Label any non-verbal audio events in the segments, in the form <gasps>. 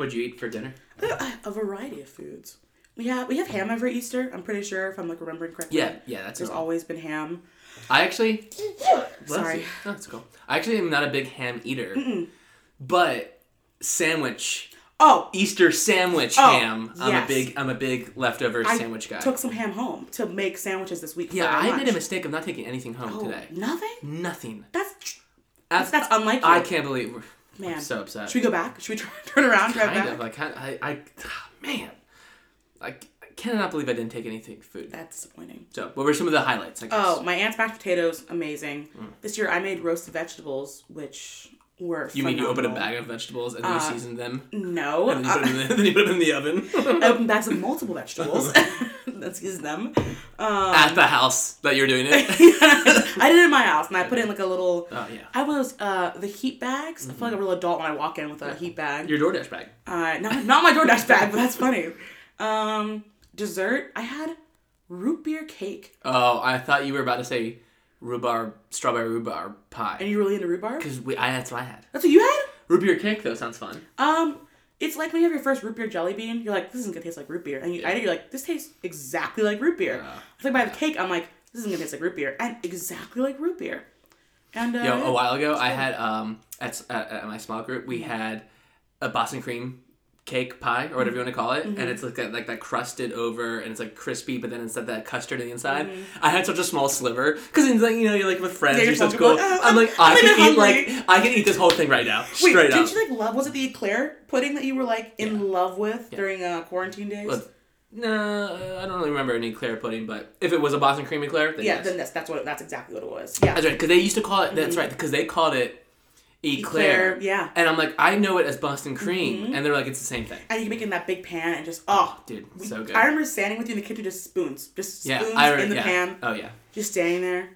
What'd you eat for dinner? Uh, A variety of foods. We have we have ham every Easter. I'm pretty sure if I'm like remembering correctly. Yeah, yeah, that's There's always been ham. I actually. <laughs> Sorry. No, that's cool. I actually am not a big ham eater, but sandwich Oh, Easter sandwich Oh, ham. I'm yes. a big I'm a big leftover I sandwich guy. took some ham home to make sandwiches this week. yeah, our I lunch. made a mistake of not taking anything home Oh, today. Nothing. Nothing. That's That's, that's unlike you. I can't believe. Man. I'm so upset. Should we go back? Should we <laughs> turn, turn around? Drive kind back? of. I can't. I. I <sighs> man, I, I cannot believe I didn't take anything food. That's disappointing. So, what were some of the highlights? I guess. Oh, my aunt's mashed potatoes, amazing. Mm. This year I made roasted vegetables, which were you mean you open a bag of vegetables and then you season them, No, and then you, put uh, them in the, <laughs> then you put them in the oven I opened bags of multiple vegetables. <laughs> Let's use them. Um, at the house that you're doing it. <laughs> I did it in my house, and I put in like a little. oh yeah, I have one of those uh, the heat bags. I feel like a real adult when I walk in with a heat bag. your DoorDash bag. Uh, not not my DoorDash bag, but that's funny. Um, dessert. I had root beer cake. Oh, I thought you were about to say rhubarb, strawberry rhubarb pie. And you're really into rhubarb? Because we, I that's what I had. That's what you had. Root beer cake though sounds fun. Um, it's like when you have your first root beer jelly bean. You're like, this isn't gonna taste like root beer, and you, I know you're like, this tastes exactly like root beer. Yeah. It's like by the cake, I'm like, this isn't gonna taste like root beer, and exactly like root beer. And uh, Yo, a while ago, I had um at, at, at my small group, we had a Boston cream cake pie or whatever you want to call it, Mm-hmm. and it's like that, like that crusted over, and it's like crispy, but then instead that custard on the inside. Mm-hmm. I had such a small sliver because it's like you know you're like with friends, Yeah, you're you're such so cool. good. Uh, I'm like I'm <laughs> I can eat like. I can eat this whole thing right now, Wait, straight didn't up. you like love? Was it the eclair pudding that you were like in Yeah. love with during uh, quarantine days? But- No, I don't really remember any eclair pudding, but if it was a Boston cream eclair, then yeah, yes. then that's that's what that's exactly what it was. Yeah, That's right, because they used to call it. That's right, because they called it eclair. Eclair, yeah. And I'm like, I know it as Boston cream, and they're like, it's the same thing. and you make it in that big pan and just oh, Dude, so good. I remember standing with you in the kitchen, just spoons, just yeah, spoons I re- in the yeah. pan, Oh yeah, just standing there.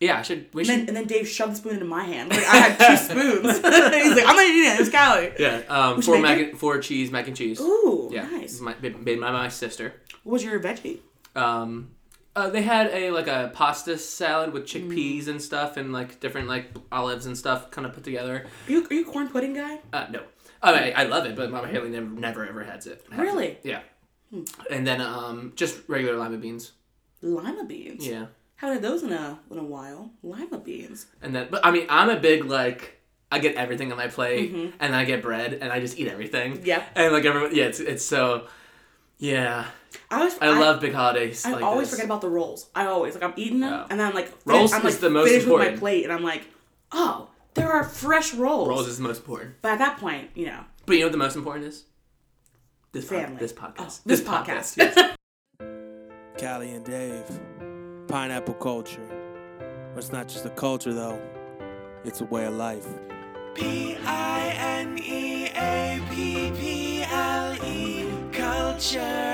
yeah. I should. We And should. then, and then Dave shoved the spoon into my hand. Like I had two <laughs> spoons. <laughs> He's like, I'm not eating it. It's Callie. yeah, um, four mac and, four cheese mac and cheese. Ooh, yeah, nice. My, made by my sister. What was your veggie? Um, uh, they had a like a pasta salad with Mm. chickpeas and stuff, and like different like olives and stuff, kind of put together. Are you, are you a corn pudding guy? Uh, no, I mean, I love it, but Mama Haley never never ever has it. has it. Really? Yeah. And then um, just regular lima beans. Lima beans. Yeah. Haven't had those in a in a while. Lima beans. And then, but I mean, I'm a big like. I get everything on my plate, Mm-hmm. and I get bread, and I just eat everything. Yeah. And like everyone, yeah, it's it's so, yeah. I always I, love big holidays. I like always this. forget about the rolls. I always like I'm eating them Yeah. and then I'm like Rolls I'm is like the most finished with my plate and I'm like, oh, there are fresh rolls. rolls is the most important. But at that point, you know, But you know what the most important is? This pod- Family. this podcast. Oh, this podcast. yes. <laughs> Callie and Dave. Pineapple culture. But it's not just a culture, though, it's a way of life. P I N E A P P L E. Culture.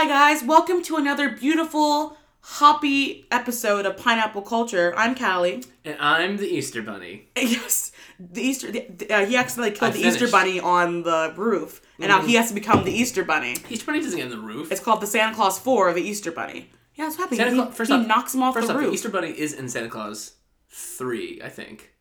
Hi guys, welcome to another beautiful hoppy episode of Pineapple Culture. I'm Callie. And I'm the Easter Bunny. <laughs> Yes, the Easter. The, the- uh, he accidentally killed I the Easter. Bunny on the roof, and now he has to become the Easter Bunny. Easter Bunny doesn't get on the roof. It's called the Santa Claus Four, the Easter Bunny. Yeah, it's happening. Santa he, Claus. First he off, knocks him off first the off, roof. Easter Bunny is in Santa Claus three, I think.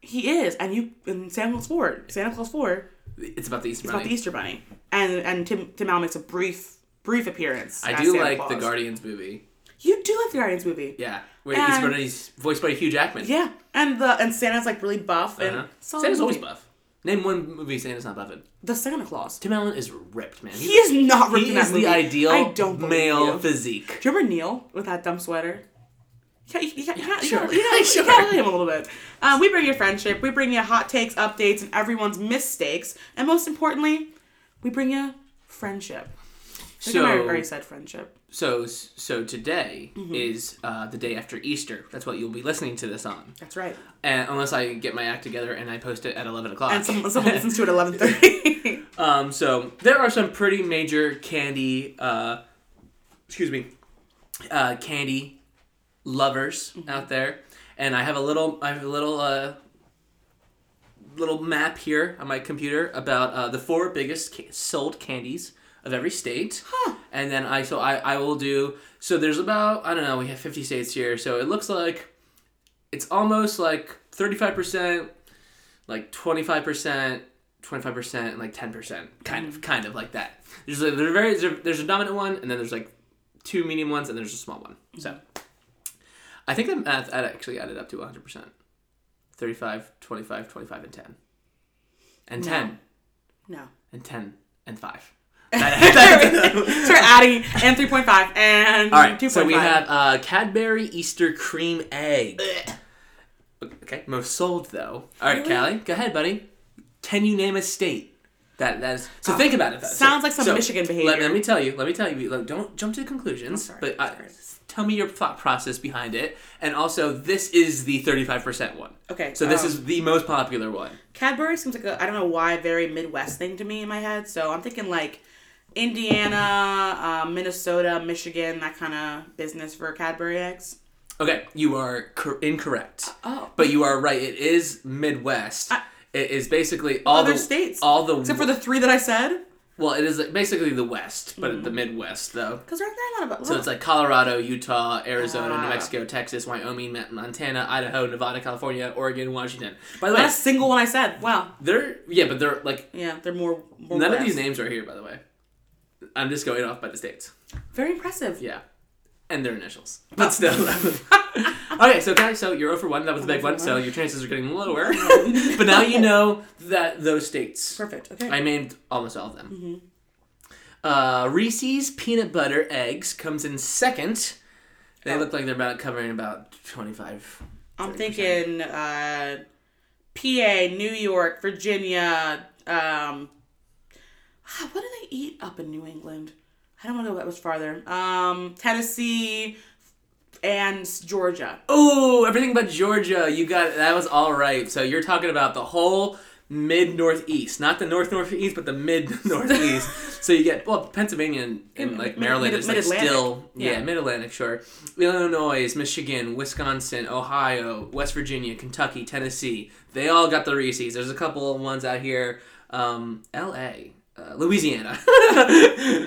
He is, and you in Santa Claus Four, Santa Claus Four, It's about the Easter it's Bunny. about the Easter Bunny, and and Tim Tim Allen makes a brief brief appearance. I do like the Guardians movie. You do like the Guardians movie. Yeah, where Easter And- Bunny's voiced by Hugh Jackman. Yeah, and the and Santa's like really buff and Uh-huh. solid Santa's always movie. buff. Name one movie Santa's not buff in. The Santa Claus. Tim Allen is ripped, man. He is not ripped He in that is movie. the ideal I don't believe male you. physique. Do you remember Neil with that dumb sweater? Yeah, you, you, you, you, sure. you, <laughs> Sure. you gotta like him a little bit. Um, we bring you friendship. We bring you hot takes, updates, and everyone's mistakes. And most importantly, we bring you friendship. I think I So, already said friendship. so so today Mm-hmm. is uh, the day after Easter. That's what you'll be listening to this on, That's right. and unless I get my act together and I post it at eleven o'clock. And someone, someone listens to it at <laughs> eleven thirty. <laughs> Um, so there are some pretty major candy, uh, excuse me, uh, candy lovers out there, and I have a little, I have a little, uh, little map here on my computer about uh, the four biggest ca- sold candies of every state, Huh. and then I so I I will do so. There's about I don't know. We have 50 states here, so it looks like it's almost like 35 percent, like 25 percent. 25% and like 10% kind of mm. kind of like that there's a, there's a very there's a, dominant one and then there's like two medium ones and there's a small one so mm-hmm. i think at, i actually added up to 100% 35 25 25 and 10 and No. 10 no. and 10 and 5 Start <laughs> adding and three point five and all right so we have uh, cadbury easter cream egg okay most sold though all right Really? callie go ahead buddy can you name a state that that is so think about it though. So- Sounds like some Michigan behavior. let me tell you. Let me tell you. Like, don't jump to conclusions. sorry, but I, tell me your thought process behind it. And also, this is the thirty-five percent one. Okay, So this um, is the most popular one. Cadbury seems like a I don't know why very Midwest thing to me in my head. So I'm thinking like Indiana, uh, Minnesota, Michigan, that kind of business for Cadbury eggs. Okay, you are cor- incorrect. Oh. But you are right. It is Midwest. I- it is basically all Other the states. All the Except for the three that I said. well, it is basically the West, but Mm-hmm. the Midwest though. Because aren't there a lot of So it's like Colorado, Utah, Arizona, New Ah. Mexico, Texas, Wyoming, Montana, Idaho, Nevada, California, Oregon, Washington. By the not way, a single one I said. Wow. they're yeah, but they're like Yeah, they're more. more None of these names are here, by the way. I'm just going off by the states. Very impressive. Yeah. And their initials. But still. <laughs> <laughs> okay, so guys, so you're over one. That was the big one, so your chances are getting lower. <laughs> but now you know that those states. Perfect. Okay. I named almost all of them. Uh, Reese's peanut butter eggs comes in second. They Oh. look like they're about covering about 25. I'm 30%. thinking uh, PA, New York, Virginia. Um, what do they eat up in New England? I don't want to go that much farther. Um, Tennessee and Georgia. Oh, everything but Georgia. You got that was all right. So you're talking about the whole mid northeast, not the north northeast, but the mid northeast. <laughs> so you get well, Pennsylvania and, and like Maryland mid- is like still yeah, Yeah. mid Atlantic, sure. Illinois, Michigan, Wisconsin, Ohio, West Virginia, Kentucky, Tennessee. They all got the Reese's. There's a couple of ones out here. Um, L.A. Uh, Louisiana. <laughs>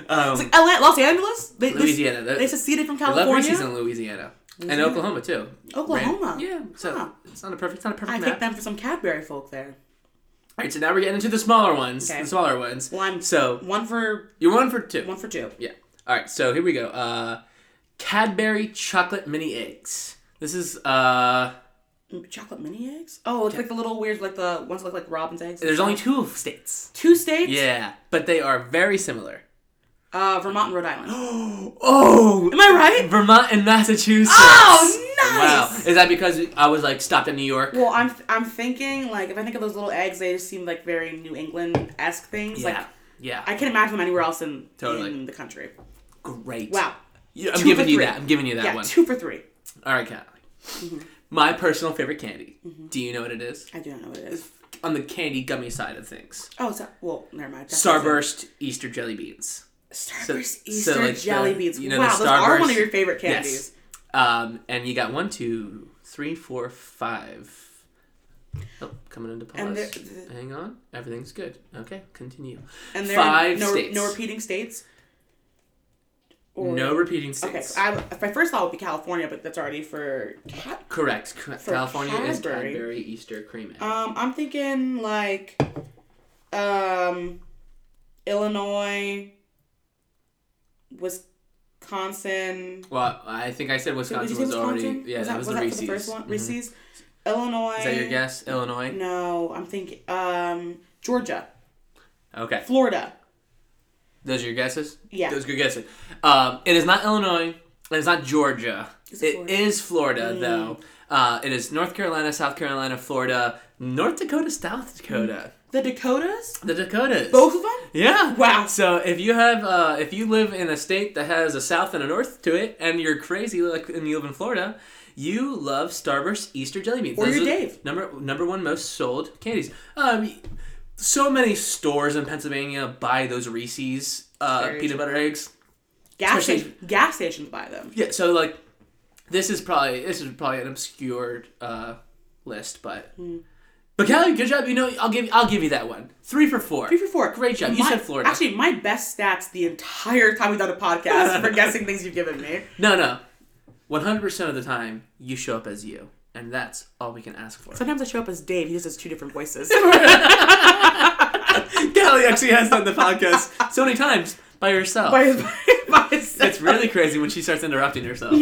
um, It's like LA, Los Angeles. They, they- Louisiana. They, seceded from I love California. Reese's in Louisiana. And Oklahoma too. Oklahoma. Ran- yeah. So Huh. it's not a perfect. It's not a perfect I map. take them for some Cadbury folk there. All right. So now we're getting into the smaller ones. Okay. The smaller ones. I'm So one for you're one for two. one for two. Yeah. All right. So here we go. Uh, Cadbury chocolate mini eggs. This is uh. Chocolate mini eggs. Oh, it's like the little weird, like the ones that look like robin's eggs. There's only two states. two states. Yeah, but they are very similar. Uh, Vermont and Rhode Island. <gasps> Oh, Am I right? Vermont and Massachusetts. Oh, nice! Wow. Is that because I was like stopped in New York? Well, I'm I'm thinking like if I think of those little eggs, they just seem like very New England esque things. yeah. Like yeah. I can't imagine them anywhere else in Totally. in the country. Great. Wow. Yeah, I'm Two giving you that. I'm giving you that yeah, one. two for three. All right, Kat. My personal favorite candy. Do you know what it is? I do not know what it is. On the candy gummy side of things. Oh, it's well, never mind. That's Starburst Easter jelly beans. Starburst So- Easter so, like, jelly the- beans. you know, wow, those are one of your favorite candies. Um, and you got one, two, three, four, five. Oh, coming into pause. And the- Hang on. Everything's good. Okay, continue. And there Five no, states. no repeating states. Or- no repeating Okay, states. I, my first thought would be California, but that's already for. Cat- Correct. For California is Cadbury. Cadbury Easter cream egg. Um, I'm thinking like, um, Illinois, Wisconsin. well, I think I said Wisconsin was already. Yeah, was that was, the for Reese's. the first one. Mhm. Reese's. Illinois. Is that your guess? Illinois. No, I'm thinking um Georgia, Okay. Florida. Those are your guesses? Yeah. Those are good guesses. Um, it is not Illinois. It's not Georgia. Is it It Florida? is Florida, Mm. though. Uh, it is North Carolina, South Carolina, Florida, North Dakota, South Dakota. The Dakotas? The Dakotas. Both of them? Yeah. Wow. So if you have, uh, if you live in a state that has a south and a north to it, and you're crazy like, and you live in Florida, you love Starburst Easter jelly beans. Or Those you're are Dave. Number number one most sold candies. Um, so many stores in Pennsylvania buy those Reese's uh, peanut butter eggs. Gas Especially- station, gas stations buy them. Yeah. So like, this is probably this is probably an obscure uh, list, but. Hmm. But Callie, good job. You know, I'll give I'll give you that one. Three for four. Three for four. Great job. You said Florida. Actually, my best stats the entire time we've done a podcast for <laughs> guessing things you've given me. No, no. One hundred percent of the time, you show up as you, and that's all we can ask for. Sometimes I show up as Dave. He just has two different voices. <laughs> <laughs> Callie actually has done the podcast so many times by herself. by his, by his it's really crazy when she starts interrupting herself. <laughs>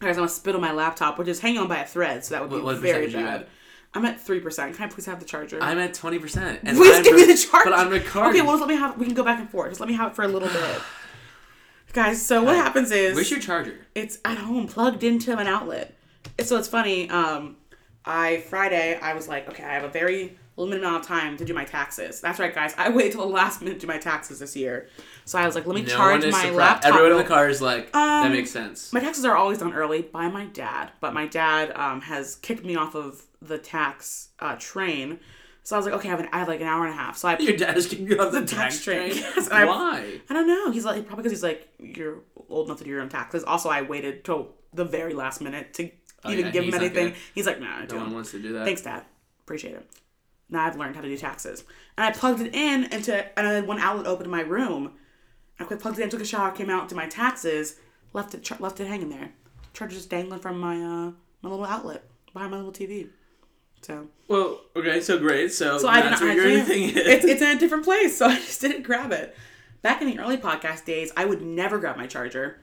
Guys, I'm gonna spit on my laptop, which is hanging on by a thread, so that would be What- what very bad. I'm at three percent. Can I please have the charger? I'm at twenty percent. And please I'm give me the charger. But I'm recording. Okay, well, let me have. We can go back and forth. Just let me have it for a little bit. <sighs> <sighs> <sighs> Guys, so what happens is Where's your charger? it's at home plugged into an outlet. And So it's funny. Um, I Friday I was like, okay, I have a very limited amount of time to do my taxes. That's right, guys. I <laughs> wait till the last minute to do my taxes this year. So I was like, let me charge my surprised. laptop. Everyone in the car is like, that Um, makes sense. My taxes are always done early by my dad, but my dad um, has kicked me off of the tax uh, train. So I was like, okay, I have, an, I have like an hour and a half. So I Your dad is getting you off the, <laughs> tax train. Yes, and I- Why? I don't know. He's like probably because he's like you're old enough to do your own taxes. Also, I waited till the very last minute to even yeah, give him anything. gonna- He's like, nah, I No don't. one wants to do that. Thanks, Dad. Appreciate it. Now I've learned how to do taxes, and I plugged it in into and I had one outlet open in my room. I quick plugged it in, took a shower, came out, did my taxes, left it left it hanging there. Charger just dangling from my uh my little outlet behind my little TV. So Well, okay, so great. So, so I that's didn't. where I your didn't- thing is. It's it's in a different place, so <laughs> I just didn't grab it. Back in the early podcast days, I would never grab my charger,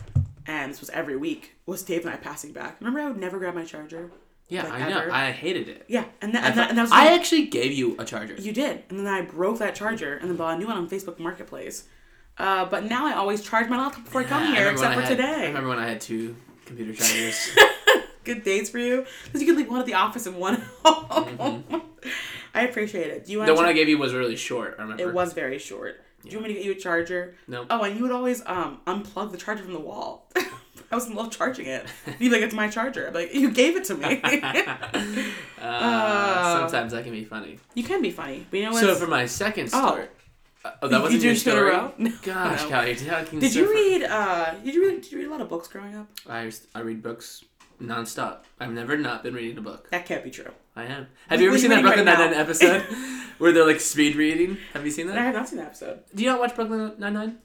and this was every week. Was Dave and I passing back? Remember, I would never grab my charger. yeah, like I know. I hated it. Yeah, and that, I, and that, and that was I actually gave you a charger. you did, and then I broke that charger, and then bought a new one on Facebook Marketplace. Uh, but now I always charge my laptop before I come here, except when for I had- I today. remember when I had two computer chargers. <laughs> Good days for you, because you can leave one at the office and one at <laughs> home. I appreciate it. Do you want Mm-hmm. the one I gave you was really short. I remember. It was very short. Do you want me to get you a charger? No. Oh, and you would always um unplug the charger from the wall. <laughs> I was in love charging it. <laughs> You'd be like, "It's my charger." I'm like, "You gave it to me." Uh, sometimes that can be funny. you can be funny, but you know what? So for my second Oh. story. Uh, oh, that You- wasn't you your story. No. Gosh, No. Callie, you're talking did so you read? Uh, did you read? Did you read a lot of books growing up? I, I read books nonstop. I've never not been reading a book. That can't be true. I am. Have you ever seen that Brooklyn right Nine-Nine <laughs> episode where they're like speed reading? Have you seen that? I have not seen that episode. Do you not watch Brooklyn Nine-Nine?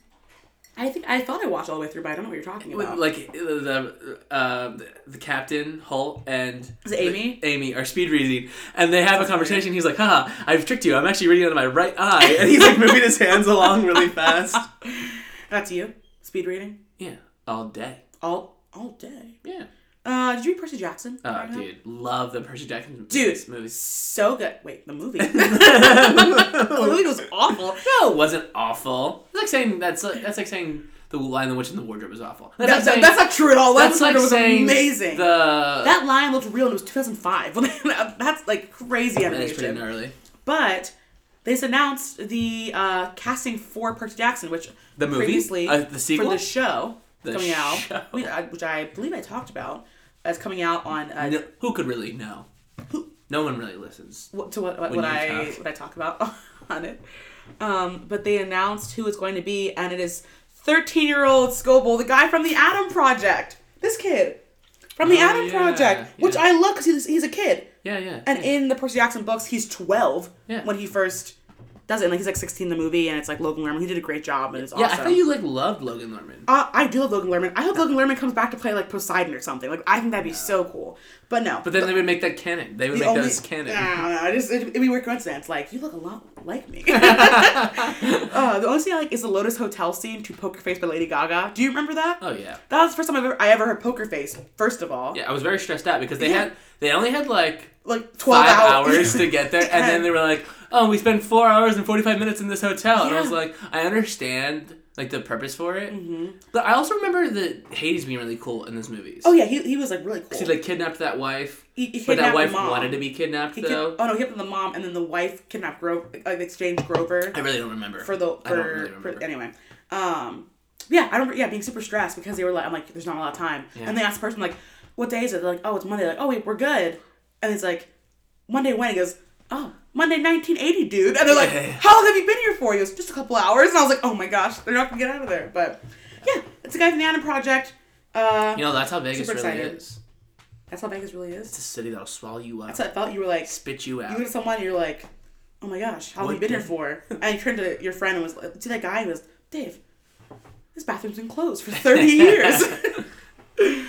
I think I thought I watched all the way through, but I don't know what you're talking about. like the uh, the, the captain Holt and Is it Amy? the- Amy are speed reading, and they have a conversation. He's like, "Haha, I've tricked you. I'm actually reading out of my right eye," and he's like moving his hands along really fast. <laughs> That's you. Speed reading Yeah, all day. all all day. Yeah. Uh, did you read Percy Jackson? Oh, growing up? dude, love the Percy Jackson Dude. This movies. so good. Wait, the movie. <laughs> <laughs> the movie was awful. No, it wasn't awful. It's like saying that's like, that's like saying the Lion, the Witch, and the Wardrobe was awful. That's That- like saying, that's not true at all. that's That like was saying amazing. The that line looked real and it was 2005. <laughs> that's like crazy that is pretty animation. gnarly. But they announced the uh, casting for Percy Jackson, which The movie? previously Uh, the sequel? for the show The coming out, show. we- uh, which I believe I talked about, as coming out on uh, No, who could really know? No one really listens. what, to what, what, what I talk. what I talk about <laughs> on it. Um, but they announced who it's going to be, and it is 13 year old Scobell, the guy from the Adam Project. This kid from the Oh, Adam yeah, Project, which yeah. I love because he's, he's a kid. Yeah, yeah. And yeah. in the Percy Jackson books, he's 12 Yeah. when he first does it. And like he's like 16 in the movie, and it's like Logan Lerman. He did a great job, and it's awesome. yeah, awesome. I thought you like loved Logan Lerman. Uh, I do love Logan Lerman. I hope Logan Lerman comes back to play like Poseidon or something. Like I think that'd be so cool. But no. But then they would make that canon. They would the make only- those canon. I don't know. Just it'd, it'd be weird coincidence. Like you look a lot like me. <laughs> <laughs> uh, the only thing I like is the Lotus Hotel scene to Poker Face by Lady Gaga. Do you remember that? Oh yeah. That was the first time I've ever, I ever heard Poker Face. First of all, Yeah, I was very stressed out because they Yeah. had they only had like like twelve five hours. hours to get there, and then they were like, "Oh, we spent four hours and forty five minutes in this hotel," and I was like, "I understand like the purpose for it. Mm-hmm. But I also remember that Hades being really cool in those movies. Oh yeah, he, he was like really cool. He like kidnapped that wife, He- he but that wife wanted to be kidnapped kid- though. oh no, he kidnapped the mom, and then the wife kidnapped Grover, like exchanged Grover I really don't remember. for the I don't for, really for anyway. Um, yeah, I don't. Yeah, being super stressed because they were like, I'm like, there's not a lot of time, Yeah. and they asked the person like, what day is it? They're like, oh, it's Monday. Like, oh wait, we're good, and it's like, Monday when? He goes, oh, Monday 1980, dude, and they're like, how long have you been here for? He goes, just a couple hours, and I was like, oh my gosh, they're not gonna get out of there, but yeah, it's a guy from the Adam Project. Uh, You know, that's how Vegas really excited. is. that's how Vegas really is. It's a city that'll swallow you up, That's how I felt. You were like, spit you out. you look at someone, you're like, oh my gosh, how long have you been here for? <laughs> And you turned to your friend and was like, see that guy? He was, Dave, this bathroom's been closed for 30 years. <laughs> <laughs>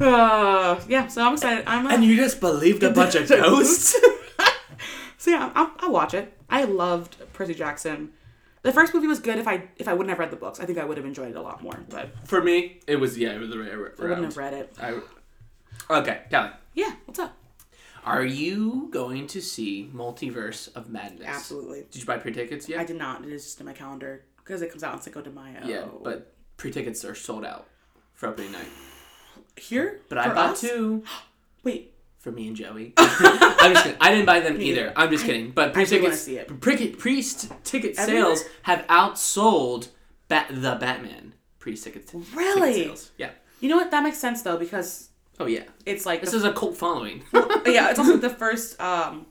uh, yeah, so I'm excited. I'm uh, and you just believed a bunch of <laughs> ghosts? <laughs> so yeah, I'll, I'll watch it. I loved Percy Jackson. The first movie was good. If I if I wouldn't have read the books, I think I would have enjoyed it a lot more. But For me, it was yeah, it was the right I wouldn't have read it. I, okay, Kelly. Yeah, what's up? Are you going to see Multiverse of Madness? Absolutely. Did you buy pre-tickets yet? I did not. It is just in my calendar because it comes out on Cinco de Mayo. Yeah, but pre-tickets are sold out for opening night. Here. But I bought us? two <gasps> Wait, for me and Joey. <laughs> I'm just kidding. I didn't buy them either. I'm just kidding. But I wanna pre-tickets, see it. pre- pre-ticket Everywhere? sales have outsold Bat- the Batman pre-ticket Really? ticket sales. Yeah. you know what? That makes sense though because Oh yeah. it's like This the- is a cult following. <laughs> yeah, it's also the first. Um,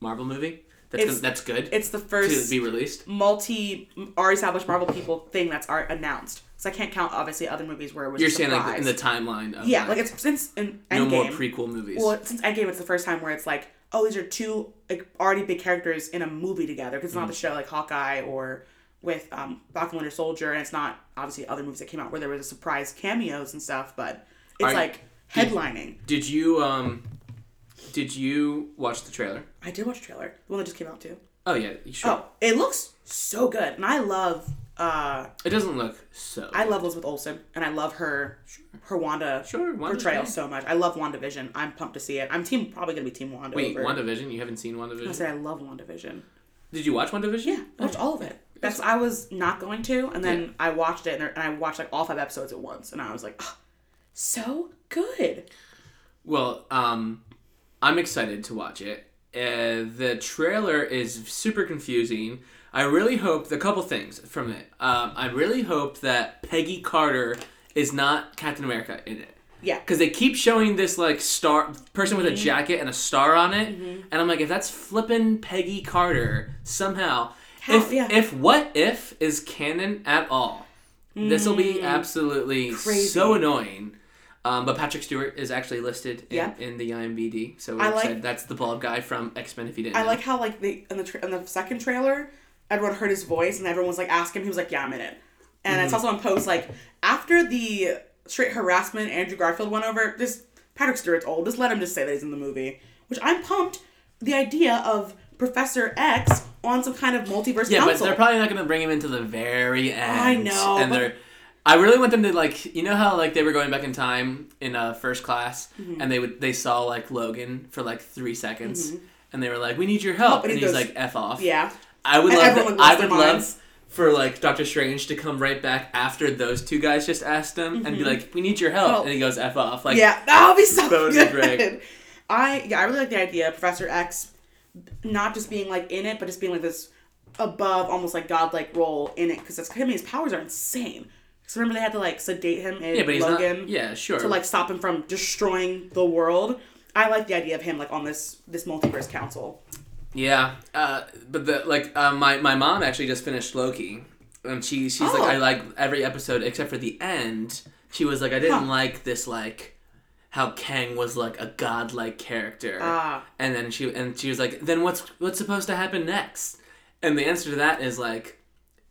Marvel movie. That's good. That's good. it's the first to be released. multi already established Marvel people thing that's art announced. So I can't count obviously other movies where it was. You're saying like in the timeline of yeah, like it's since in no more prequel movies. well, since Endgame, it's the first time where it's like, oh, these are two like already big characters in a movie together because it's Mm. not the show like Hawkeye or with um, Falcon Winter Soldier, and it's not obviously other movies that came out where there was a surprise cameos and stuff, but it's Are like headlining. Did you um did you watch the trailer? I did watch the trailer, the one that just came out too. Oh yeah, you sure. Oh, it looks so good, and I love. Uh It doesn't look so. I love Elizabeth Olsen, and I love her her Wanda Sure, Wanda's portrayal great. so much. I love WandaVision. I'm pumped to see it. I'm team probably gonna be team Wanda. Wait, over. WandaVision? You haven't seen WandaVision? I say I love WandaVision. Did you watch WandaVision? Yeah, I watched all of it. That's I was not going to, and then Yeah. I watched it, and, there- and I watched like all five episodes at once, and I was like, oh, so good. Well, um, I'm excited to watch it. Uh, the trailer is super confusing. I really hope the couple things from it. Um, I really hope that Peggy Carter is not Captain America in it. Yeah. Because they keep showing this like star person with a jacket and a star on it, and I'm like, if that's flippin' Peggy Carter somehow, How- if yeah. if what if is canon at all, this will be absolutely Crazy. so annoying. Um, but Patrick Stewart is actually listed in, Yeah. in the IMDb, so I like- That's the bald guy from X Men. If you didn't, I know. like how like the in the tra- in the second trailer, everyone heard his voice, and everyone was like asking him. He was like, "Yeah, I'm in it." And I saw someone post like after the straight harassment Andrew Garfield went over, just Patrick Stewart's old. Just let him just say that he's in the movie, which I'm pumped. The idea of Professor X on some kind of multiverse Yeah, but council. they're probably not going to bring him into the very end. I know, And but- they're. I really want them to like, you know how like they were going back in time in uh, first class, Mm-hmm. and they would they saw like Logan for like three seconds, and they were like, "We need your help," and and, he's goes- like, "F off." yeah. I would And love. that- I would love minds. for like Doctor Strange to come right back after those two guys just asked him and be mm-hmm. like, "We need your help," Oh. and he goes, "F off." Like, yeah, that would be so That would be good. great. I yeah, I really like the idea of Professor X not just being like in it, but just being like this above, almost like godlike role in it because I mean his powers are insane. Because remember they had to like sedate him in yeah, but he's Logan not. Yeah, sure. to like stop him from destroying the world. I like the idea of him like on this this multiverse council. Yeah, uh, but the like uh, my my mom actually just finished Loki, and she she's like Oh. I like every episode except for the end. She was like I didn't Huh. like this like how Kang was like a godlike character, Ah. and then she and she was like then what's what's supposed to happen next? And the answer to that is like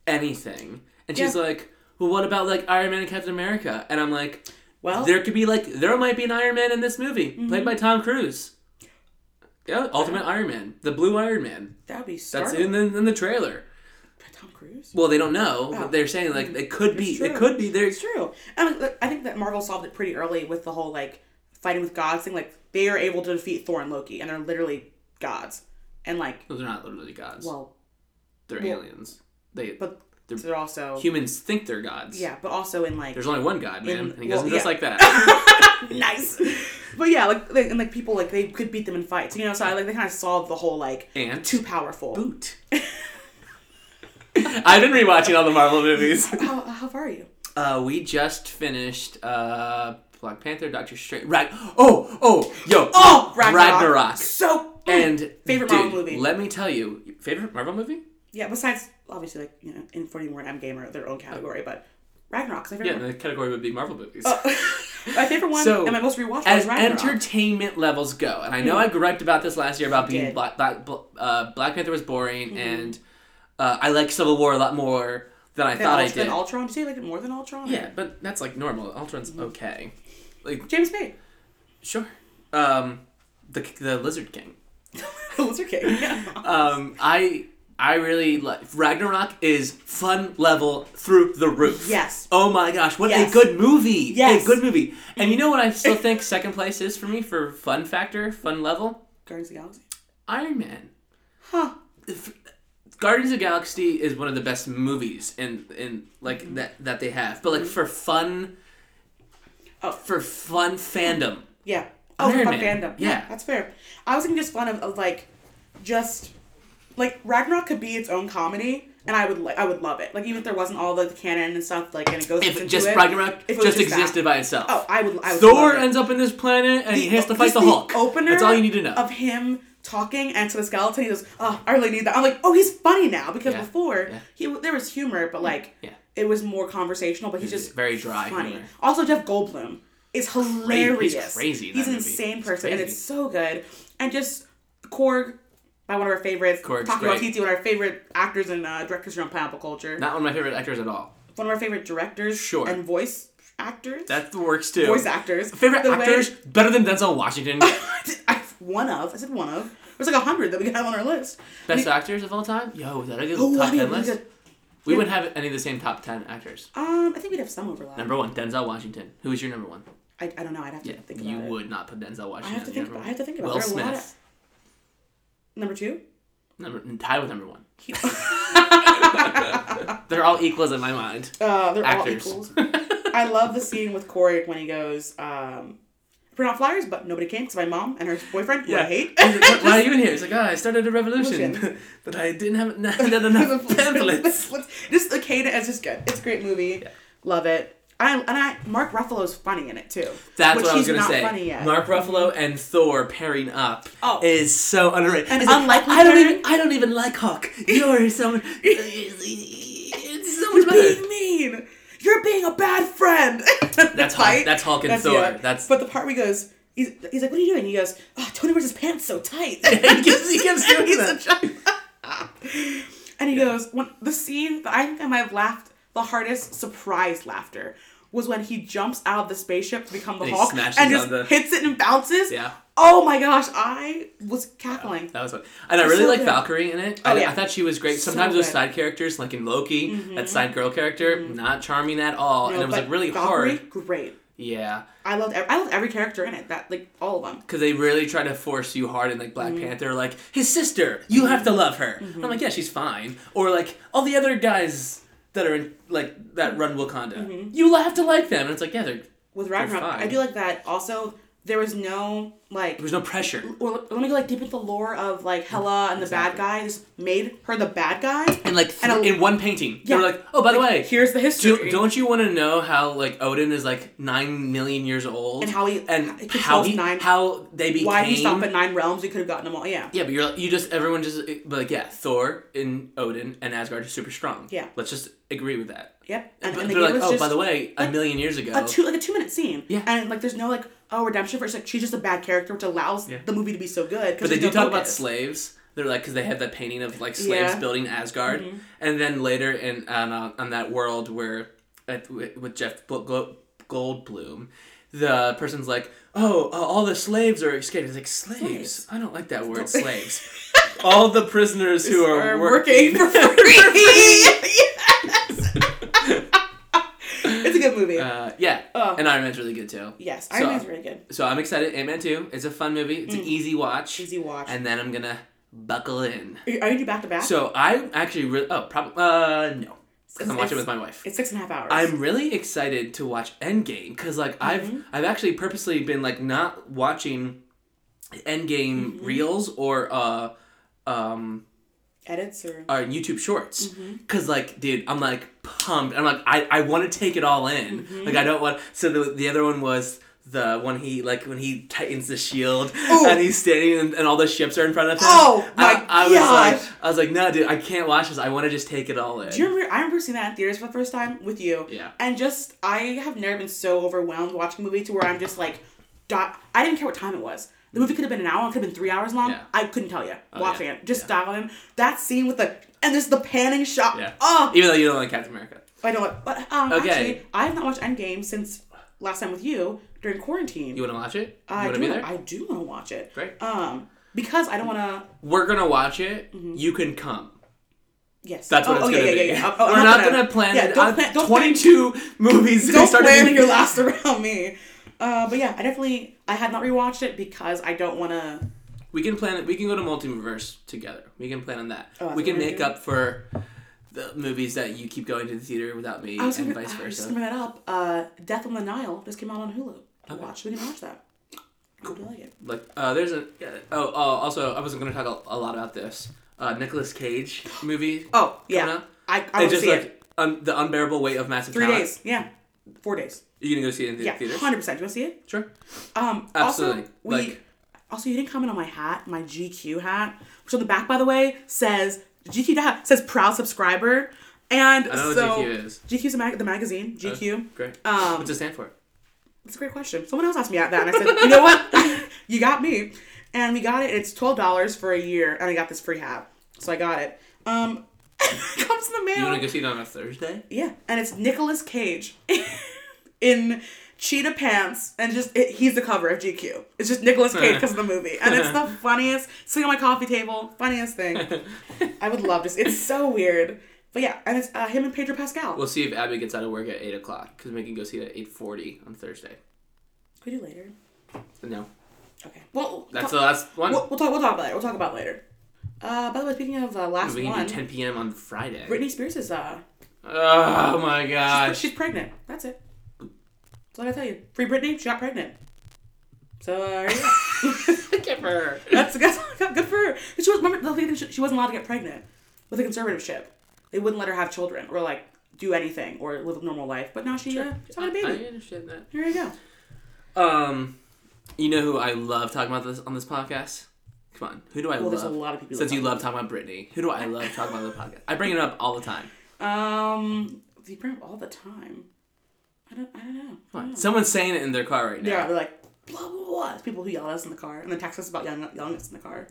anything. And she's Yeah. like, well, what about like Iron Man and Captain America? And I'm like, Well, there could be like there might be an Iron Man in this movie Mm-hmm. played by Tom Cruise. Yeah, Ultimate Iron Man, the Blue Iron Man. that would be so That's in the, in the trailer. Tom Cruise. Well, they don't know, Oh. but they're saying like it could be. It's It could be. There's It's true. And like, I think that Marvel solved it pretty early with the whole like fighting with gods thing. Like they are able to defeat Thor and Loki, and they're literally gods. And like, those are not literally gods. well, they're well- aliens. They but They're- So they're also Humans think they're gods. yeah, but also in like There's only one God, man, In- and he well, doesn't just yeah. like that. <laughs> nice. But yeah, like, like and like people like they could beat them in fights, you know. So I like they kind of solved the whole like and too powerful. boot. <laughs> I've been rewatching all the Marvel movies. How, how far are you? Uh, we just finished uh, Black Panther, Doctor Strange. Rag- oh, oh, yo, Oh, Ragnarok. Ragnarok. So And Favorite dude, Marvel movie. Let me tell you, favorite Marvel movie? yeah, besides obviously like you know Infinity War and Endgame are their own category, but Ragnarok's my favorite. Yeah, the category would be Marvel movies. one. <laughs> my favorite one So, and my most rewatched As entertainment levels go, and I know I griped about this last year about being. Black, Black, uh, Black Panther was boring, and uh, I like Civil War a lot more than I Than thought I did. Ultron, did you say like it more than Ultron? yeah, but that's like normal. Ultron's okay. Like, James Bay, sure. Um, the the Lizard King. The <laughs> Lizard King. Yeah. Um, I I really like Ragnarok is fun level through the roof. Yes. Oh my gosh, what Yes. a good movie! Yes. A good movie. And you know what I <laughs> still think second place is for me for fun factor, fun level? Guardians of the Galaxy. Iron Man. Huh. If- Guardians of the Galaxy is one of the best movies in in like Mm-hmm. that that they have. But like for fun Oh. for fun fandom. Yeah. Oh, Iron fun Man. fandom. Yeah. that's fair. I was thinking just fun of, of like, just like Ragnarok could be its own comedy, and I would like I would love it. Like even if there wasn't all the canon and stuff, like and it goes If into just it, Ragnarok if it just just that. existed by itself. Oh, I would. I would Thor ends up in this planet and he has to fight just the Hulk. Opener. That's all you need to know. Of him talking and to the skeleton, he goes, "Oh, I really need that." I'm like, "Oh, he's funny now," because Yeah. before Yeah. he there was humor, but like Yeah. it was more conversational. But he's just very dry funny. humor. Also, Jeff Goldblum is hilarious. He's crazy He's that an movie. insane person, and it's so good. And just Korg. By one of our favorites, Taika great. Waititi, one of our favorite actors and uh, directors from Pineapple Culture. Not one of my favorite actors at all. one of our favorite directors Sure. and voice actors. That works too. voice actors. Favorite The way- actors better than Denzel Washington. <laughs> I, one of. I said one of. There's like a hundred that we have on our list. Best actors of all time? Yo, is that a good Oh, top I mean, ten list? could- We wouldn't have any of the same top ten actors. Um, I think we'd have some overlap. Number one, Denzel Washington. Who is your number one? I, I don't know. I'd have to Yeah, think about it. you it. would not put Denzel Washington. I have to think. About, I have to think about. Will it. There are a lot Smith. Number two. Number tied with number one. <laughs> <laughs> They're all equals in my mind. uh, they're Actors. all equals. <laughs> I love the scene with Corey when he goes, um, "Print out flyers," but nobody came because my mom and her boyfriend, who I hate. Like, Why are you in here? He's like, ah, I started a revolution, but I didn't have not enough pamphlets. just the is just good. It's a great movie. Love it. I and I Mark Ruffalo's funny in it too. That's what I was gonna not say. Funny yet. Mark mm-hmm. Ruffalo and Thor pairing up Oh. is so underrated. And like, unlikely I don't even I don't even like Hawk. You're so it's so much better. being mean. You're being a bad friend. <laughs> That's Hulk. That's Hulk and Thor. yeah. That's But the part where he goes, he's, he's like, "What are you doing?" He goes, "Oh, Tony wears his pants so tight." <laughs> he keeps, he keeps <laughs> doing He's that. a- and he goes, when the scene that I think I might have laughed the hardest surprise laughter was when he jumps out of the spaceship to become the And Hulk and just the- hits it and bounces. Yeah. Oh my gosh, I was cackling. That was fun. And I really so like. Valkyrie in it. Oh, I, yeah. I thought she was great. So Sometimes those side characters, like in Loki, Mhm. that side girl character, not charming at all. and it was like really Valkyrie, hard. Great. Yeah. I loved. Every, I loved every character in it. That like all of them. Because they really try to force you hard in like Black Mm-hmm. Panther, like his sister, you have to love her. I'm like, yeah, she's fine. Or like all the other guys that are in like that run Wakanda, Mm-hmm. you have to like them. And it's like, yeah, they're With Ragnarok. I do like that. Also, there was no like there was no pressure. or let me go like deep into the lore of like Hela and the Exactly. bad guy. Just made her the bad guy. And like th- And a- in one painting, Yeah. they were like, oh, by the way, Here's the history. do, don't you want to know how like Odin is like nine million years old And how he- and how he nine- how they became Why did he stop at nine realms? We could have gotten them all. Yeah. Yeah, but you're like, you just everyone just but like yeah, Thor and Odin and Asgard are super strong. Yeah. Let's just agree with that. Yep. And, but and the they're like, oh, by the way, a million years ago, a two like a two minute scene. Yeah. And like there's no like oh redemption for like she's just a bad character, which allows Yeah. the movie to be so good. but they do talk about slaves. They're like because they have that painting of like slaves Yeah. Mm-hmm. building Asgard, and then later in on, uh, on that world where at, with Jeff Bl- Goldblum. The person's like, "Oh, uh, all the slaves are escaping." It's like slaves. Slaves. I don't like that word, <laughs> slaves. all the prisoners who are, Are working, working <laughs> for free. yes. <laughs> it's a good movie. uh, yeah, Uh. and Iron Man's really good too. yes, so- Iron Man's really good. So I'm excited. Ant Man 2. It's a fun movie. It's an easy watch. Mm. Easy watch. And then I'm gonna buckle in. Are you, are you do back to back? So I actually really. Oh, probably. Uh, no. because I'm watching it with my wife. It's six and a half hours. I'm really excited to watch Endgame because like I've I've actually purposely been like not watching Endgame reels or uh um edits or uh, YouTube Shorts because like dude I'm like pumped I'm like I, I want to take it all in like I don't want so the, the other one was the one he like when he tightens the shield Ooh. and he's standing and, and all the ships are in front of him Oh, my I, I was like. I was like no dude I can't watch this I want to just take it all in Do you remember? I remember seeing that in theaters for the first time with you. Yeah. And just, I have never been so overwhelmed watching a movie to where I'm just like, dot. I didn't care what time it was. The movie could have been an hour. It could have been three hours long. Yeah. I couldn't tell you watching yeah. it. Just Yeah. in that scene with the and there's the panning shot. yeah Oh, even though you don't like Captain America I know what. But um, Okay. actually, I have not watched Endgame since last time with you during quarantine. you want to watch it you I do. be there I do want to watch it. Great. Um, because I don't want to. we're gonna watch it you can come Yes. That's what oh, it's oh, gonna yeah, be. yeah, yeah. Oh, oh, We're not gonna, plan yeah, it. Don't plan, don't plan- 22 movies. don't plan your last <laughs> around me. Uh, but yeah, I definitely I had not rewatched it because I don't want to. We can plan it. We can go to multiverse together. We can plan on that. Oh, we can make up for the movies that you keep going to the theater without me, and gonna, vice I was just versa. bring that up. Uh, Death on the Nile just came out on Hulu. To watch, we can watch that. I would like it. Like, uh, there's a. Oh, oh, also, I wasn't gonna talk a, a lot about this. Uh, Nicolas Cage movie. Oh yeah. I I just see like it. un, the unbearable weight of massive Three talent. days. Yeah, four days. You gonna go see it in the Yeah, theaters? hundred percent. Do you want to see it? Sure. Um, Absolutely. Also, we, Like- also, you didn't comment on my hat, my GQ hat, which on the back, by the way, says GQ hat says proud subscriber, and I know so what GQ is. GQ's the, mag- the magazine. GQ. Great. Um, What's it stand for? That's a great question. Someone else asked me that, and I said, you know what? <laughs> you got me. And we got it. It's twelve dollars for a year, and I got this free hat, so I got it. Um, it <laughs> comes in the mail. You wanna go see it on a Thursday? Yeah, and it's Nicolas Cage <laughs> in cheetah pants, and just it, he's the cover of GQ. It's just Nicolas <laughs> Cage because of the movie, and it's the funniest. Sitting on my coffee table, funniest thing. I would love this. It's so weird, but yeah, and it's uh, him and Pedro Pascal. We'll see if Abby gets out of work at eight o'clock because we can go see it at eight forty on Thursday. Could we do later? No, Okay. Well, that's talk- the last one. We'll, we'll talk. We'll talk about it. We'll talk about it later. Uh, by the way, speaking of uh, last we can one, do ten p.m. on Friday. Britney Spears is uh, Oh my she's, gosh. she's pregnant. That's it. That's all I tell you. Free Britney. She got pregnant. So uh. <laughs> Good for her. that's, that's good for her. She was remember the thing she, she wasn't allowed to get pregnant with a conservatorship. They wouldn't let her have children or like do anything or live a normal life. But now she uh, she's having a baby. I understand that. Here you go. Um, you know who I love talking about this on this podcast? Come on, who do I love? Well, there's a lot of people. Since you love talking about Britney, who do I <laughs> love talking about the podcast? I bring it up all the time. Um, you bring it up all the time. I don't. I don't know. I Come don't on, know. someone's saying it in their car right now. Yeah, they're like blah blah blah. It's people who yell at us in the car and then text us about yelling, yelling at us in the car.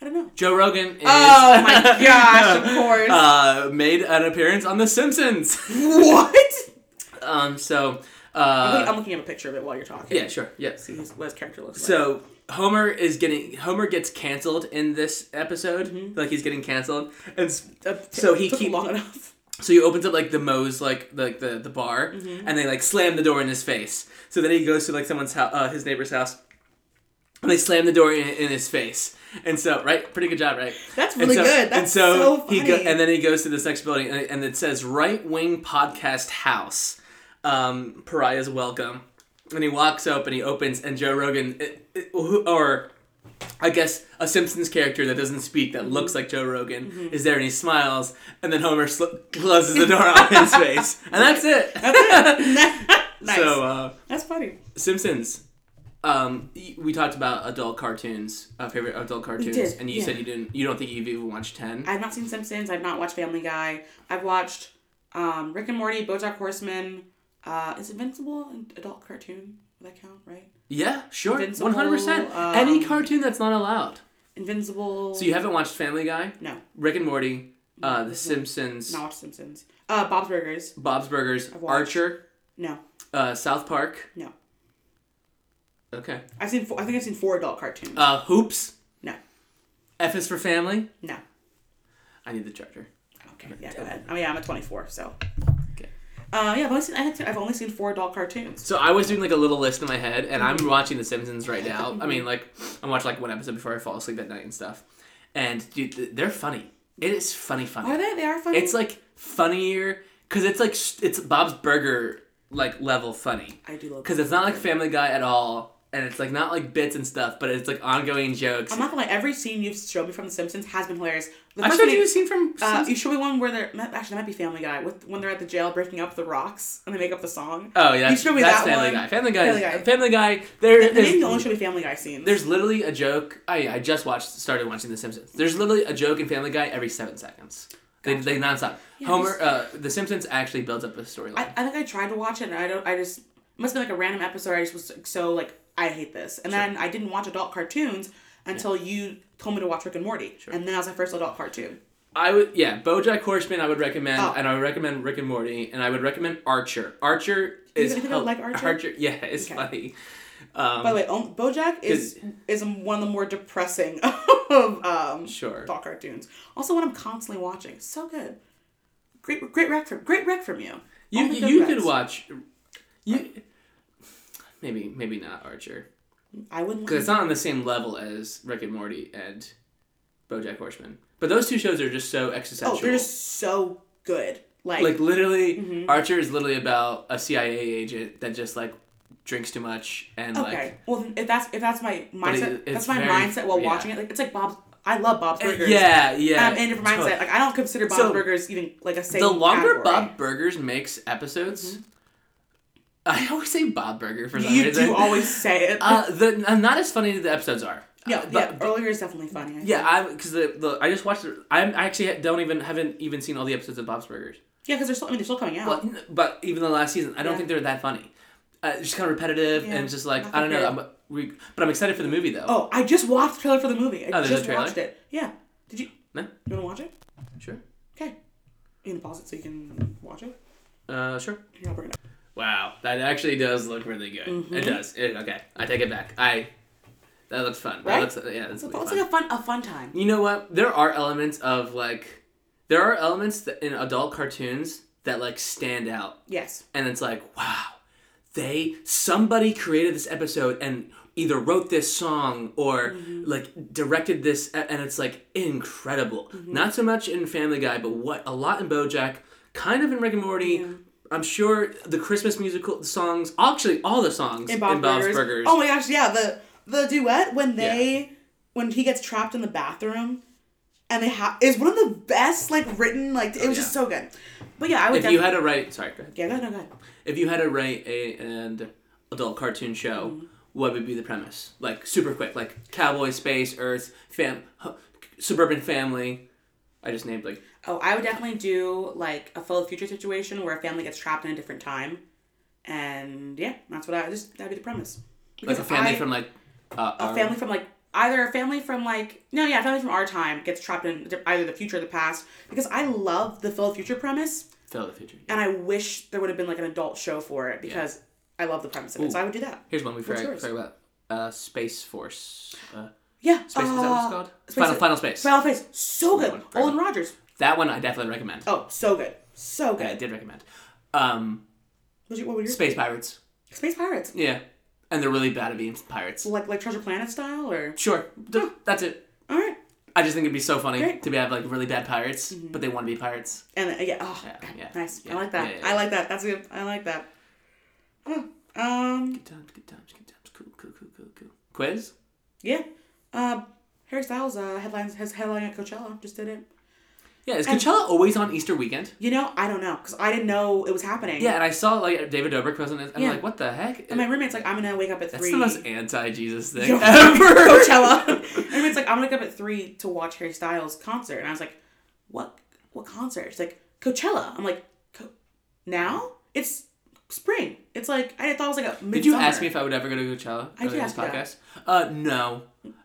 I don't know. Joe Rogan is. Oh my <laughs> gosh! Of course. Uh, made an appearance on The Simpsons. <laughs> what? um, so. I'm, looking, Uh, I'm looking at a picture of it while you're talking. yeah, sure. Yeah. See what his character looks like. So Homer is getting Homer gets canceled in this episode. Like he's getting canceled, and Uh, so he took keep- long enough. so he opens up like the Moe's like like the the bar, and they like slam the door in his face. So then he goes to like someone's house, uh, his neighbor's house, and they slam the door in, in his face. And so right, pretty good job, right? That's really so- good. That's and so, so he go, funny. and then he goes to this next building, and, and it says Right Wing Podcast House. Um, Pariah's welcome, and he walks up and he opens, and Joe Rogan, it, it- or I guess a Simpsons character that doesn't speak that looks like Joe Rogan Mm-hmm. is there, and he smiles, and then Homer sl- closes the door on his face, <laughs> and that's it. <laughs> <laughs> nice. So uh, That's funny. Simpsons. Um, we talked about adult cartoons, uh, favorite adult cartoons, and you yeah. said you didn't, you don't think you've even watched ten. I've not seen Simpsons. I've not watched Family Guy. I've watched um, Rick and Morty, BoJack Horseman. Uh, is Invincible an adult cartoon? Would that count? Right. Yeah, sure, Invincible, one hundred percent. um, Any cartoon that's not allowed. Invincible. So you haven't watched Family Guy, no, Rick and Morty, uh, The. Simpsons, not watched Simpsons. Uh, Bob's Burgers. Bob's Burgers, I've watched. Archer, No, uh, South Park. no. Okay. I've seen. Four, I think I've seen four adult cartoons. Uh, Hoops. no, F is for Family. no. I need the charger. Okay, yeah, go ahead. I mean, yeah, I'm a 24, so. Uh, yeah, I've only seen. I think I've only seen four adult cartoons. So I was doing like a little list in my head, and Mm-hmm. I'm watching The Simpsons right now. <laughs> I mean, like I'm watching like one episode before I fall asleep at night and stuff. And dude, they're funny. It is funny, funny. Are they? They are funny. It's like funnier because it's like it's Bob's Burger like level funny. I do love Because it's not like Family Guy at all, and it's like not like bits and stuff, but it's like ongoing jokes. I'm not gonna lie. Every scene you've showed me from The Simpsons has been hilarious. The I showed you a scene from. Uh, you showed me one where they're actually that might be Family Guy with when they're at the jail breaking up the rocks and they make up the song. oh yeah, you showed me that Family one. Guy. Family Guy. Family Guy. Family Guy. There, They there's, only show me Family Guy scenes. there's literally a joke. I I just watched started watching The Simpsons. There's literally a joke in Family Guy every seven seconds. They, Gotcha. they nonstop. Yeah, Homer, uh, The Simpsons actually builds up a storyline. I, I think I tried to watch it and I don't. I just must have been like a random episode. I just was so like I hate this, and then I didn't watch adult cartoons until you told me to watch Rick and Morty, and then that was my first adult cartoon. I would, yeah, BoJack Horseman. I would recommend, Oh. and I would recommend Rick and Morty, and I would recommend Archer. Archer is you would like Archer? Archer. <laughs> yeah, it's Okay. funny. Um, By the way, um, BoJack is is one of the more depressing <laughs> of um, Sure. adult cartoons. Also, one I'm constantly watching. So good. Great, great rec from great rec from you. you good you could watch, you maybe maybe not Archer I wouldn't. because it's not on the same level as Rick and Morty and BoJack Horseman. But those two shows are just so existential. Oh, they're just so good. Like, like literally, Mm-hmm. Archer is literally about a CIA agent that just like drinks too much and okay. like well, if that's if that's my mindset, it- that's my very- mindset while yeah. watching it. Like, it's like Bob's. I love Bob's Burgers. yeah yeah. And I'm in different mindset. Like I don't consider Bob's So, Burgers even like a safe. the longer category. Bob Burgers makes episodes, I always say Bob Burger for some you reason. do always say it. uh, the not as funny as the episodes are. yeah, Uh, yeah. but, Earlier is definitely funny. I yeah. I because the, the I just watched. it- I'm I actually don't even haven't even seen all the episodes of Bob's Burgers. yeah, because they're still. I mean, they're still coming out. But but even the last season, I don't Yeah. think they're that funny. Uh, it's just kind of repetitive Yeah, and just like I don't know. I'm, we, but I'm excited for the movie though. Oh, I just watched the trailer for the movie. I Oh, there's a just trailer? watched it. Yeah. Did you? No. You want to watch it? Sure. Okay. You can pause it so you can watch it. Uh, sure. Here, I'll bring it up. Wow, that actually does look really good. Mm-hmm. It does. It, okay, I take it back. I. That looks fun. That Right? looks yeah. That's it's fun. like a fun, a fun time. You know what? There are elements of like, there are elements that in adult cartoons that like stand out, Yes. and it's like, wow, they somebody created this episode and either wrote this song or Mm-hmm. like directed this, and it's like incredible. Mm-hmm. Not so much in Family Guy, but what a lot in BoJack, kind of in Rick and Morty. I'm sure the Christmas musical songs, actually all the songs In Bob's, Burgers. Burgers. Oh my gosh, yeah, the the duet when they when he gets trapped in the bathroom and they have is one of the best like written like it was just Oh, yeah. so good. But yeah, I would if you had to write, sorry, go ahead. Yeah, go ahead, no, go ahead. If you had to write a an adult cartoon show, Mm-hmm. what would be the premise? Like super quick, like cowboy, space, Earth, fam, suburban family. I just named like Oh, I would definitely do like a full future situation where a family gets trapped in a different time. And yeah, that's what I just that'd be the premise. like Because a family I- from like uh, a family from like either a family from like no yeah a family from our time gets trapped in either the future or the past because I love the Phil future premise the future. and I wish there would have been like an adult show for it because I love the premise of it so I would do that Here's one we forgot, about. Uh, Space Force. Uh, yeah Space is that what uh, it's called? Space- Final Final Space. Final Space so good Olan Rogers That one I definitely recommend. oh so good so good. I did recommend. Um, what were your Space Pirates. Space Pirates Yeah, and they're really bad at being pirates. like like Treasure Planet style or Sure, th- that's it. all right I just think it'd be so funny Great. to be have like really bad pirates, but they want to be pirates. and uh, yeah oh Yeah, yeah, nice yeah, I like that I like that that's good I like that oh, um Good times, good times, good times. Cool, cool, cool, cool, cool. Quiz? Yeah. Uh, Harry Styles uh, headlines has headline at Coachella. Just did it. Yeah, is And- Coachella always on Easter weekend? You know, I don't know because I didn't know it was happening. Yeah, and I saw like David Dobrik was in it, and Yeah. I'm like, what the heck? And my roommate's like, I'm gonna wake up at three. That's the most anti-Jesus thing Yo, ever. <laughs> Coachella. <laughs> and roommate's like, I'm gonna wake up at three to watch Harry Styles concert, and I was like, what? What concert? It's like Coachella. I'm like, Co- now? It's spring. It's like I thought it was like a. Midsummer. Did you ask me if I would ever go to Coachella? I did ask podcast. Uh, no.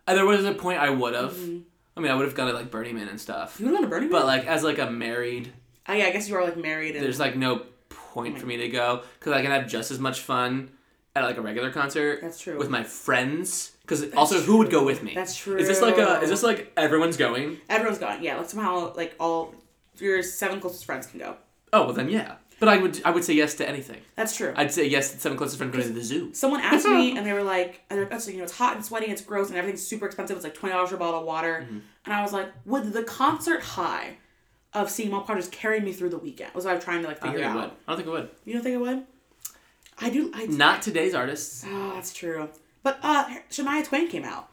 Uh, there was a point I would have. Mm-hmm. I mean, I would have gone to like Burning Man and stuff. You want to Burning Man? But like, as like a married, oh yeah, I guess you are like married and there's like no point oh for me to go because I can have just as much fun at like a regular concert. That's true. With my friends, because also who would go with me? That's true. Is this like a? Is this like everyone's going? everyone's going. Yeah, like somehow like all your seven closest friends can go. Oh well, then yeah. But I would I would say yes to anything. That's true. I'd say yes to seven closest friends going to the zoo. Someone asked me, <laughs> and they were like, and they're like, "Oh, so, you know, it's hot and sweaty, and it's gross, and everything's super expensive. It's like twenty dollars for a bottle of water." Mm-hmm. And I was like, "Would the concert high of seeing Mall Park just carry me through the weekend. Was what I was trying to like I don't figure think it would. out. I don't think it would. You don't think it would? I do. I Not today's artists. Oh, that's true. But uh, Shania Twain came out.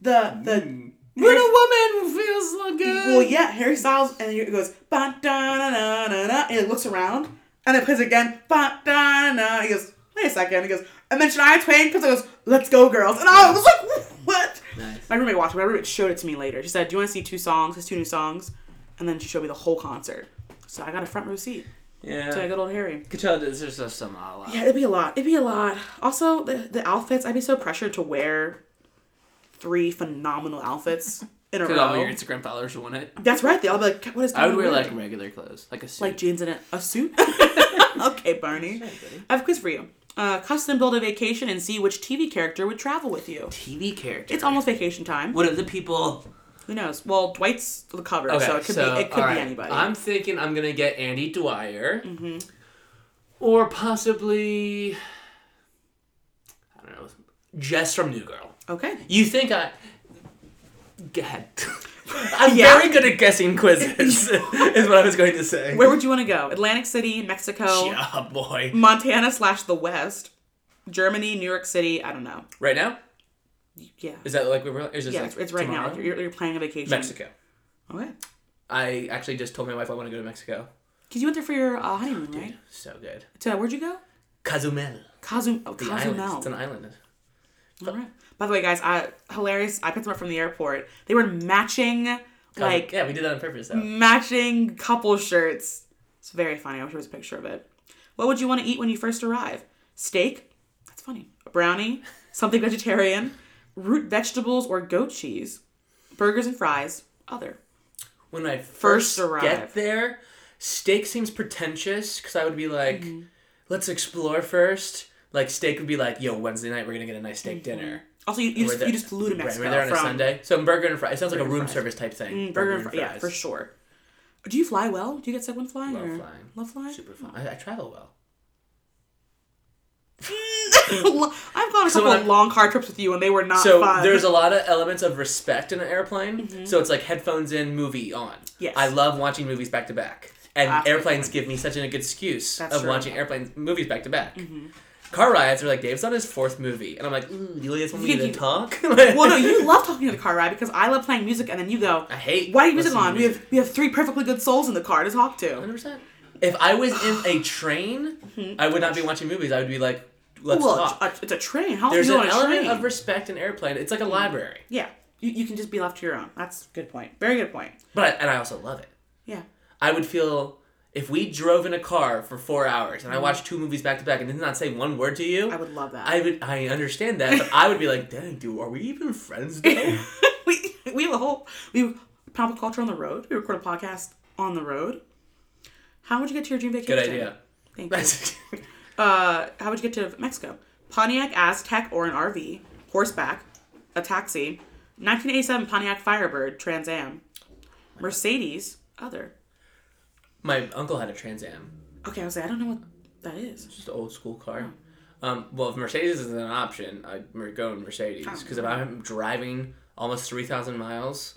The the When a woman feels so good. well, yeah, Harry Styles, and it goes ba da na na na na, and it looks around, and it plays again ba da na. He goes, wait a second. He goes, and then Shania Twain comes and goes, "Let's go, girls," and I was like, <laughs> what? Nice. My roommate watched. it. My roommate showed it to me later. She said, "Do you want to see two songs? His two new songs?" And then she showed me the whole concert. So I got a front row seat Yeah. to good old Harry. Coachella, there's just some a lot. Yeah, it'd be a lot. It'd be a lot. Also, the the outfits. I'd be so pressured to wear three phenomenal outfits in a row. all your. Instagram followers will want it. That's right. They all be like, "What is?" I would wear wearing?" like regular clothes, like a suit. like jeans and a, a suit. <laughs> <laughs> okay, Barney. I have a quiz for you. Uh, custom build a vacation and see which TV character would travel with you. TV character. It's almost vacation time. What are the people? Who knows? Well, Dwight's the cover, Okay, so it could so, be it could alright, be anybody. I'm thinking I'm gonna get Andy Dwyer, Mm-hmm. or possibly I don't know, Jess from New Girl. Okay. You think I? Go ahead. <laughs> I'm Yeah. very good at guessing quizzes. <laughs> is what I was going to say. Where would you want to go? Atlantic City, Mexico, <laughs> Yeah, boy. Montana slash the West, Germany, New York City. I don't know. Right now? Yeah. Is that like we were? Is this Yeah, like it's, it's right now. You're, you're planning a vacation. Mexico. Okay. I actually just told my wife I want to go to Mexico. Because you went there for your uh, honeymoon, right? So good. To, where'd you go? Cozumel. Kazum. Oh, The island. It's an island. All right. By the way, guys, I hilarious. I picked them up from the airport. They were matching, like yeah, we did that on purpose though. matching couple shirts. It's very funny. I wish there was a picture of it. What would you want to eat when you first arrive? Steak? That's funny. A brownie? <laughs> Something vegetarian? Root vegetables or goat cheese? Burgers and fries? Other. When I First first, arrive. get there, steak seems pretentious because I would be like, Mm-hmm. let's explore first. Like steak would be like, yo, Wednesday night we're gonna get a nice steak Mm-hmm. dinner. Also, you, you just there- you just flew to Right, we're there on a Sunday. So burger and fries. It sounds like a room fries. service type thing. Mm, burger and and fries. Yeah, for sure. Do you fly well? Do you get sick when flying? Love or? flying. Love flying. Super fun. I, I travel well. <laughs> I've gone a So couple when of I'm- long car trips with you, and they were not So fun. there's a lot of elements of respect in an airplane. So it's like headphones in, movie on. Mm-hmm. Yes. I love watching movies back to back. And That's a good airplanes give me such a good excuse That's of true. Mm-hmm. watching airplanes movies back to back. Car rides are like Dave's on his fourth movie, and I'm like, ooh, you guys want me to talk? <laughs> well, no, <laughs> you love talking to the car ride because I love playing music, and then you go, I hate. "Why are you music on? We have we have three perfectly good souls in the car to talk to." 100%. If I was in a <sighs> train, hmm. I would not be watching movies. I would be like, let's well, talk. a- it's a train. How There's an on a element train? Of respect in airplane. It's like a hmm. library. yeah, you, you can just be left to your own. That's a good point. Very good point. But and I also love it. Yeah. I would feel if we drove in a car for four hours and I Mm-hmm. watched two movies back to back and did not say one word to you, I would love that. I would. I understand that, but I would be like, "Dang, dude, are we even friends though?" <laughs> we we have a whole we have pop culture on the road. We record a podcast on the road. How would you get to your dream vacation? Good idea. Thank you. <laughs> Uh, how would you get to Mexico? Pontiac Aztek or an RV, horseback, a taxi, 1987 Pontiac Firebird Trans Am, Mercedes, other. My uncle had a Trans Am, Okay, I was like, I don't know what that is. It's just an old school car. Um, well, if Mercedes is an option, I'd go in Mercedes Oh. because if I'm driving almost three thousand miles,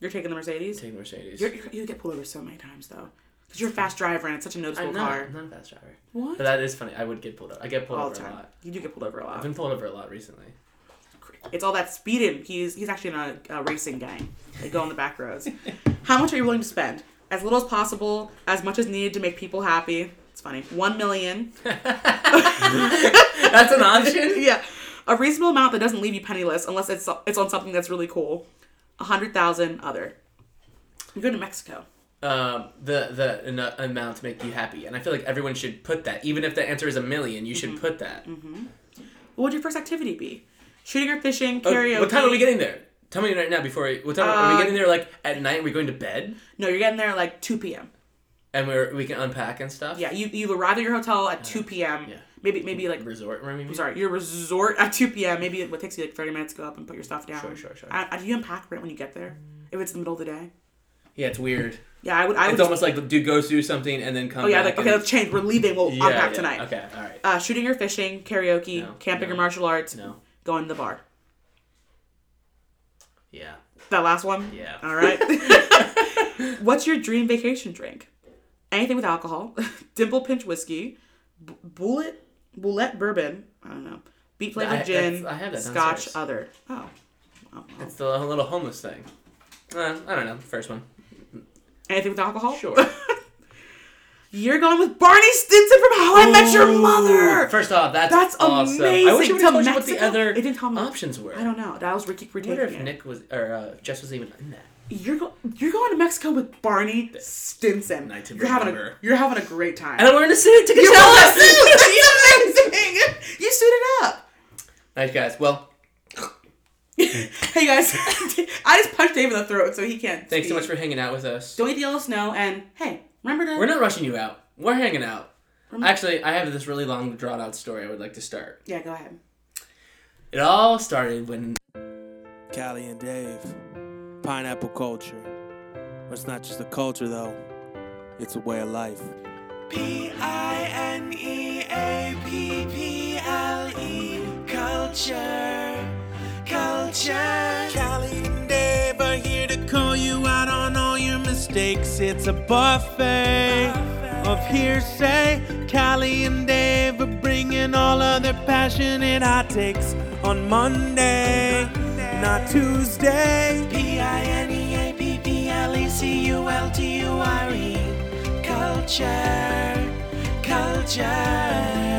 You're taking the Mercedes. take Mercedes. You're, you're, you get pulled over so many times though, because you're a fast driver and it's such a noticeable I'm not. car. I'm not a fast driver. What? But that is funny. I would get pulled over. I get pulled all over the a lot. You do get pulled over a lot. I've been pulled over a lot recently. It's all that speeding. He's he's actually in a, a racing gang. They go on the back roads. <laughs> How much are you willing to spend? As little as possible, as much as needed to make people happy. It's funny. One million. <laughs> <laughs> That's an option. yeah, a reasonable amount that doesn't leave you penniless unless it's it's on something that's really cool. A hundred thousand other. You go to Mexico. um, the the an, amount to make you happy, and I feel like everyone should put that. Even if the answer is a million, you should Mm-hmm. put that. What would your first activity be? Shooting or fishing? Oh, Karaoke? what time are we getting there? Tell me right now before. We, what time are Uh, we getting there? Like at night? We're we going to bed? No, you're getting there at like two p.m. And we're we can unpack and stuff. Yeah, you you arrive at your hotel at two p.m. yeah. Maybe maybe like Resort room. I'm sorry, your resort at 2 p.m. Maybe it takes you like 30 minutes to go up and put your stuff down. Sure, sure, sure. I, I, do you unpack right when you get there? If it's in the middle of the day? Yeah, it's weird. Yeah, I would. I would. It's almost like the dude goes through something and then comes. oh yeah, like okay, and- let's change. We're leaving. We'll Yeah, unpack yeah, tonight. Okay, all right. Uh, shooting or fishing, karaoke, No, camping no. or martial arts, No. going to the bar. Yeah. That last one. Yeah. All right. <laughs> <laughs> What's your dream vacation drink? Anything with alcohol. <laughs> Dimple Pinch whiskey. B- Bulleit Bulleit bourbon. I don't know. Beet flavored I- gin. I have that Scotch downstairs. other. Oh. oh. oh. It's the little homeless thing. Uh, I don't know. First one. Anything with alcohol? Sure. You're going with Barney Stinson from How I Met Your Mother. First off, that's, That's awesome. amazing. I wish you would To told you what the other It didn't tell me. options were. I don't know. That was Ricky I wonder if. Nick was or uh, Jess was even in that. You're go- you're going to Mexico with Barney Stinson. Night to you're having a remember. you're having a great time. And I'm wearing a suit to You're Coachella. wearing a suit. You're amazing. You suited up. Nice guys. Well, Hey guys, <laughs> I just punched Dave in the throat, so he can't. thanks so much for hanging out with us. Don't eat the yellow snow, and hey, remember to. We're not rushing you out. We're hanging out. Rem- Actually, I have this really long, drawn out story I would like to start. Yeah, go ahead. It all started when Callie and Dave. Pineapple culture. But it's not just a culture, though, it's a way of life. P I N E A P P L E. Culture. Culture. Callie and Dave are here to call you out on all your mistakes. It's a buffet of hearsay. Callie and Dave are bringing all of their passionate hot takes on Monday, not Tuesday. P I N E A P P L E C U L T U R E. Culture, culture.